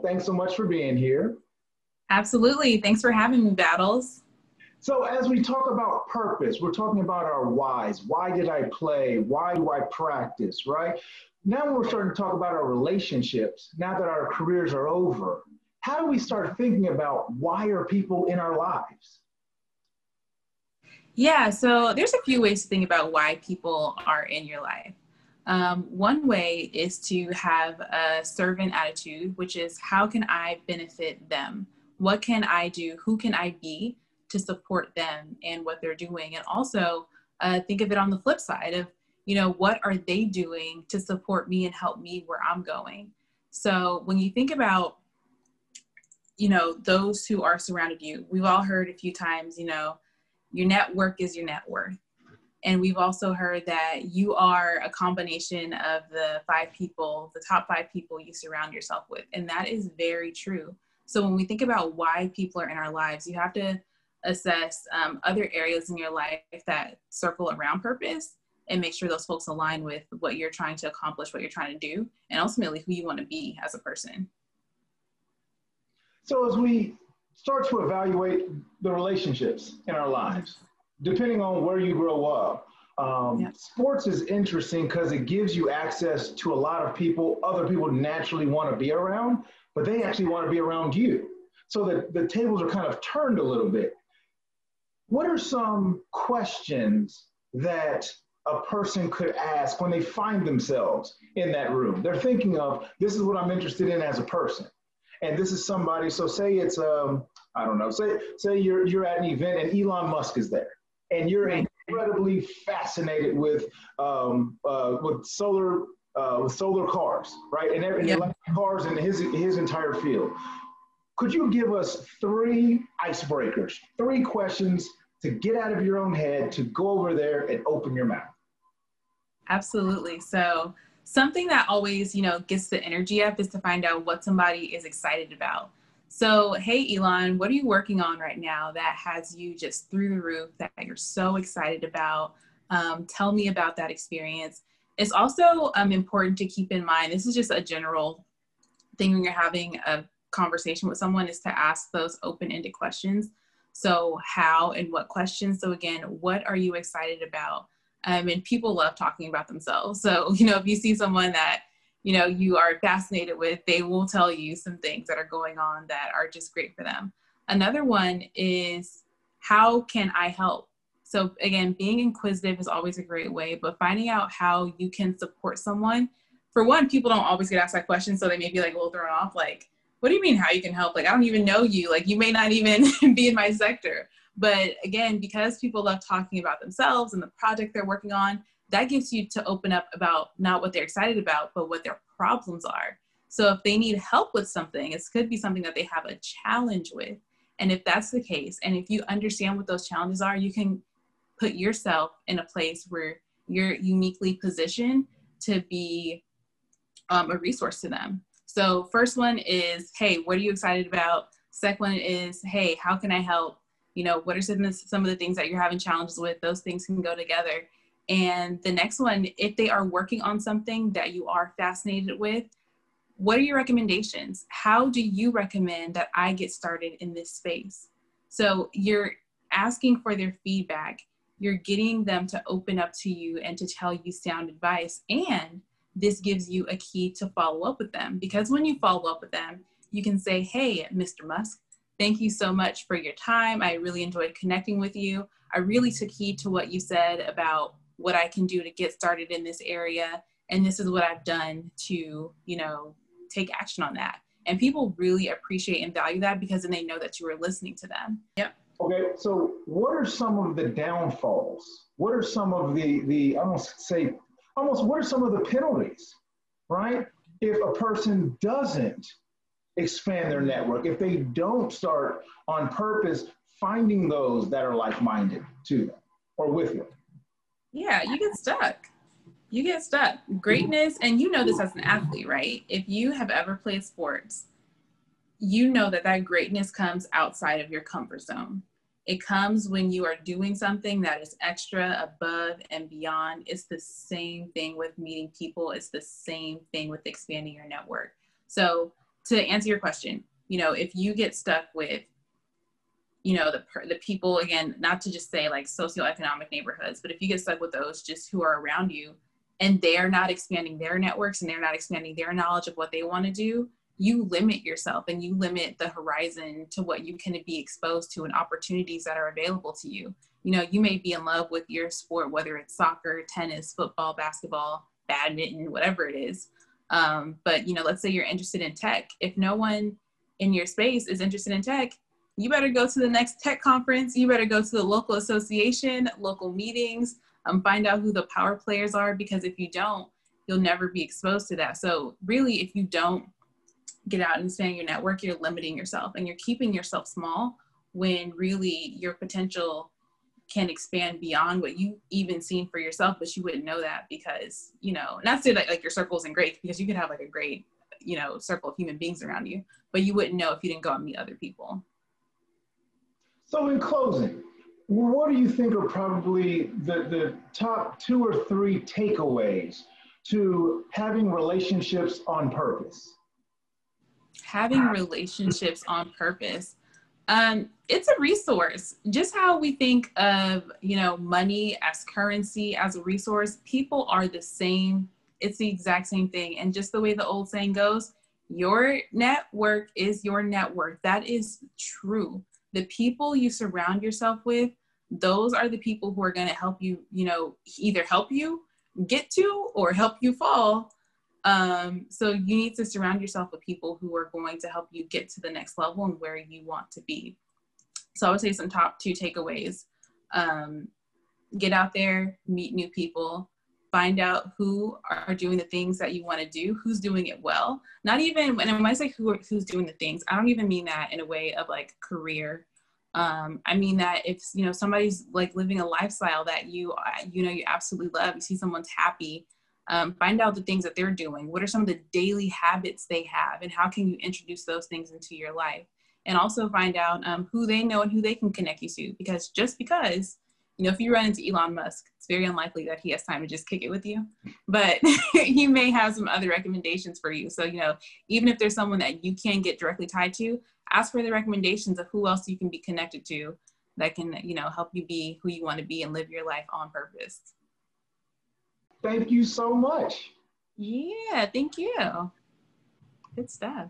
Thanks so much for being here. Absolutely. Thanks for having me, Battles. So, as we talk about purpose, we're talking about our whys. Why did I play? Why do I practice, right? Now we're starting to talk about our relationships now that our careers are over. How do we start thinking about why are people in our lives? Yeah, so there's a few ways to think about why people are in your life. Um, one way is to have a servant attitude, which is how can I benefit them? What can I do? Who can I be to support them and what they're doing? And also uh, think of it on the flip side of, you know, what are they doing to support me and help me where I'm going? So when you think about, you know, those who are surrounded you, we've all heard a few times, you know, your network is your net worth. And we've also heard that you are a combination of the five people, the top five people you surround yourself with. And that is very true. So when we think about why people are in our lives, you have to assess um, other areas in your life that circle around purpose and make sure those folks align with what you're trying to accomplish, what you're trying to do, and ultimately who you want to be as a person. So as we start to evaluate the relationships in our lives, depending on where you grow up. Um, yeah. Sports is interesting because it gives you access to a lot of people other people naturally want to be around, but they actually want to be around you. So that the tables are kind of turned a little bit. What are some questions that a person could ask when they find themselves in that room? They're thinking of this is what I'm interested in as a person. And this is somebody, so say it's um, I don't know, say say you're you're at an event and Elon Musk is there and you're incredibly fascinated with um, uh, with solar uh, with solar cars, right? And, every, electric cars in his his entire field. Could you give us three icebreakers, three questions to get out of your own head to go over there and open your mouth? Absolutely. So something that always you know gets the energy up is to find out what somebody is excited about so, hey, Elon, what are you working on right now that has you just through the roof that you're so excited about? Um, tell me about that experience. It's also um, important to keep in mind this is just a general thing when you're having a conversation with someone is to ask those open ended questions. So, how and what questions? So, again, what are you excited about? Um, and people love talking about themselves. So, you know, if you see someone that you know you are fascinated with they will tell you some things that are going on that are just great for them. Another one is how can i help? So again being inquisitive is always a great way but finding out how you can support someone for one people don't always get asked that question so they may be like a little thrown off like what do you mean how you can help? Like i don't even know you. Like you may not even be in my sector. But again because people love talking about themselves and the project they're working on that gives you to open up about not what they're excited about, but what their problems are. So if they need help with something, it could be something that they have a challenge with. And if that's the case, and if you understand what those challenges are, you can put yourself in a place where you're uniquely positioned to be um, a resource to them. So, first one is, hey, what are you excited about? Second one is, hey, how can I help? You know, what are some some of the things that you're having challenges with? Those things can go together. And the next one, if they are working on something that you are fascinated with, what are your recommendations? How do you recommend that I get started in this space? So you're asking for their feedback, you're getting them to open up to you and to tell you sound advice. And this gives you a key to follow up with them because when you follow up with them, you can say, Hey, Mr. Musk, thank you so much for your time. I really enjoyed connecting with you. I really took heed to what you said about what I can do to get started in this area. And this is what I've done to, you know, take action on that. And people really appreciate and value that because then they know that you are listening to them. Yep. Okay, so what are some of the downfalls? What are some of the the I almost say almost what are some of the penalties, right? If a person doesn't expand their network, if they don't start on purpose finding those that are like-minded to them or with them. Yeah, you get stuck. You get stuck. Greatness, and you know this as an athlete, right? If you have ever played sports, you know that that greatness comes outside of your comfort zone. It comes when you are doing something that is extra, above, and beyond. It's the same thing with meeting people, it's the same thing with expanding your network. So, to answer your question, you know, if you get stuck with, you know, the the people again, not to just say like socioeconomic neighborhoods, but if you get stuck with those just who are around you, and they're not expanding their networks and they're not expanding their knowledge of what they want to do, you limit yourself and you limit the horizon to what you can be exposed to and opportunities that are available to you. You know, you may be in love with your sport, whether it's soccer, tennis, football, basketball, badminton, whatever it is. Um, but you know, let's say you're interested in tech. If no one in your space is interested in tech, you better go to the next tech conference. You better go to the local association, local meetings, um, find out who the power players are, because if you don't, you'll never be exposed to that. So really, if you don't get out and expand your network, you're limiting yourself and you're keeping yourself small when really your potential can expand beyond what you even seen for yourself, but you wouldn't know that because, you know, not to say that like your circle isn't great because you could have like a great, you know, circle of human beings around you, but you wouldn't know if you didn't go and meet other people. So in closing, what do you think are probably the, the top two or three takeaways to having relationships on purpose? Having relationships on purpose um, it's a resource. Just how we think of, you know, money as currency, as a resource, people are the same. It's the exact same thing. And just the way the old saying goes, your network is your network. That is true. The people you surround yourself with, those are the people who are going to help you, you know, either help you get to or help you fall um, so you need to surround yourself with people who are going to help you get to the next level and where you want to be. So I would say some top two takeaways. Um, get out there, meet new people, find out who are doing the things that you want to do, who's doing it well. Not even, when I say who, who's doing the things, I don't even mean that in a way of like career. Um, I mean that if you know somebody's like living a lifestyle that you you know you absolutely love, you see someone's happy, um, find out the things that they're doing what are some of the daily habits they have and how can you introduce those things into your life and also find out um, who they know and who they can connect you to because just because you know if you run into elon musk it's very unlikely that he has time to just kick it with you but he may have some other recommendations for you so you know even if there's someone that you can't get directly tied to ask for the recommendations of who else you can be connected to that can you know help you be who you want to be and live your life on purpose Thank you so much. Yeah, thank you. Good stuff.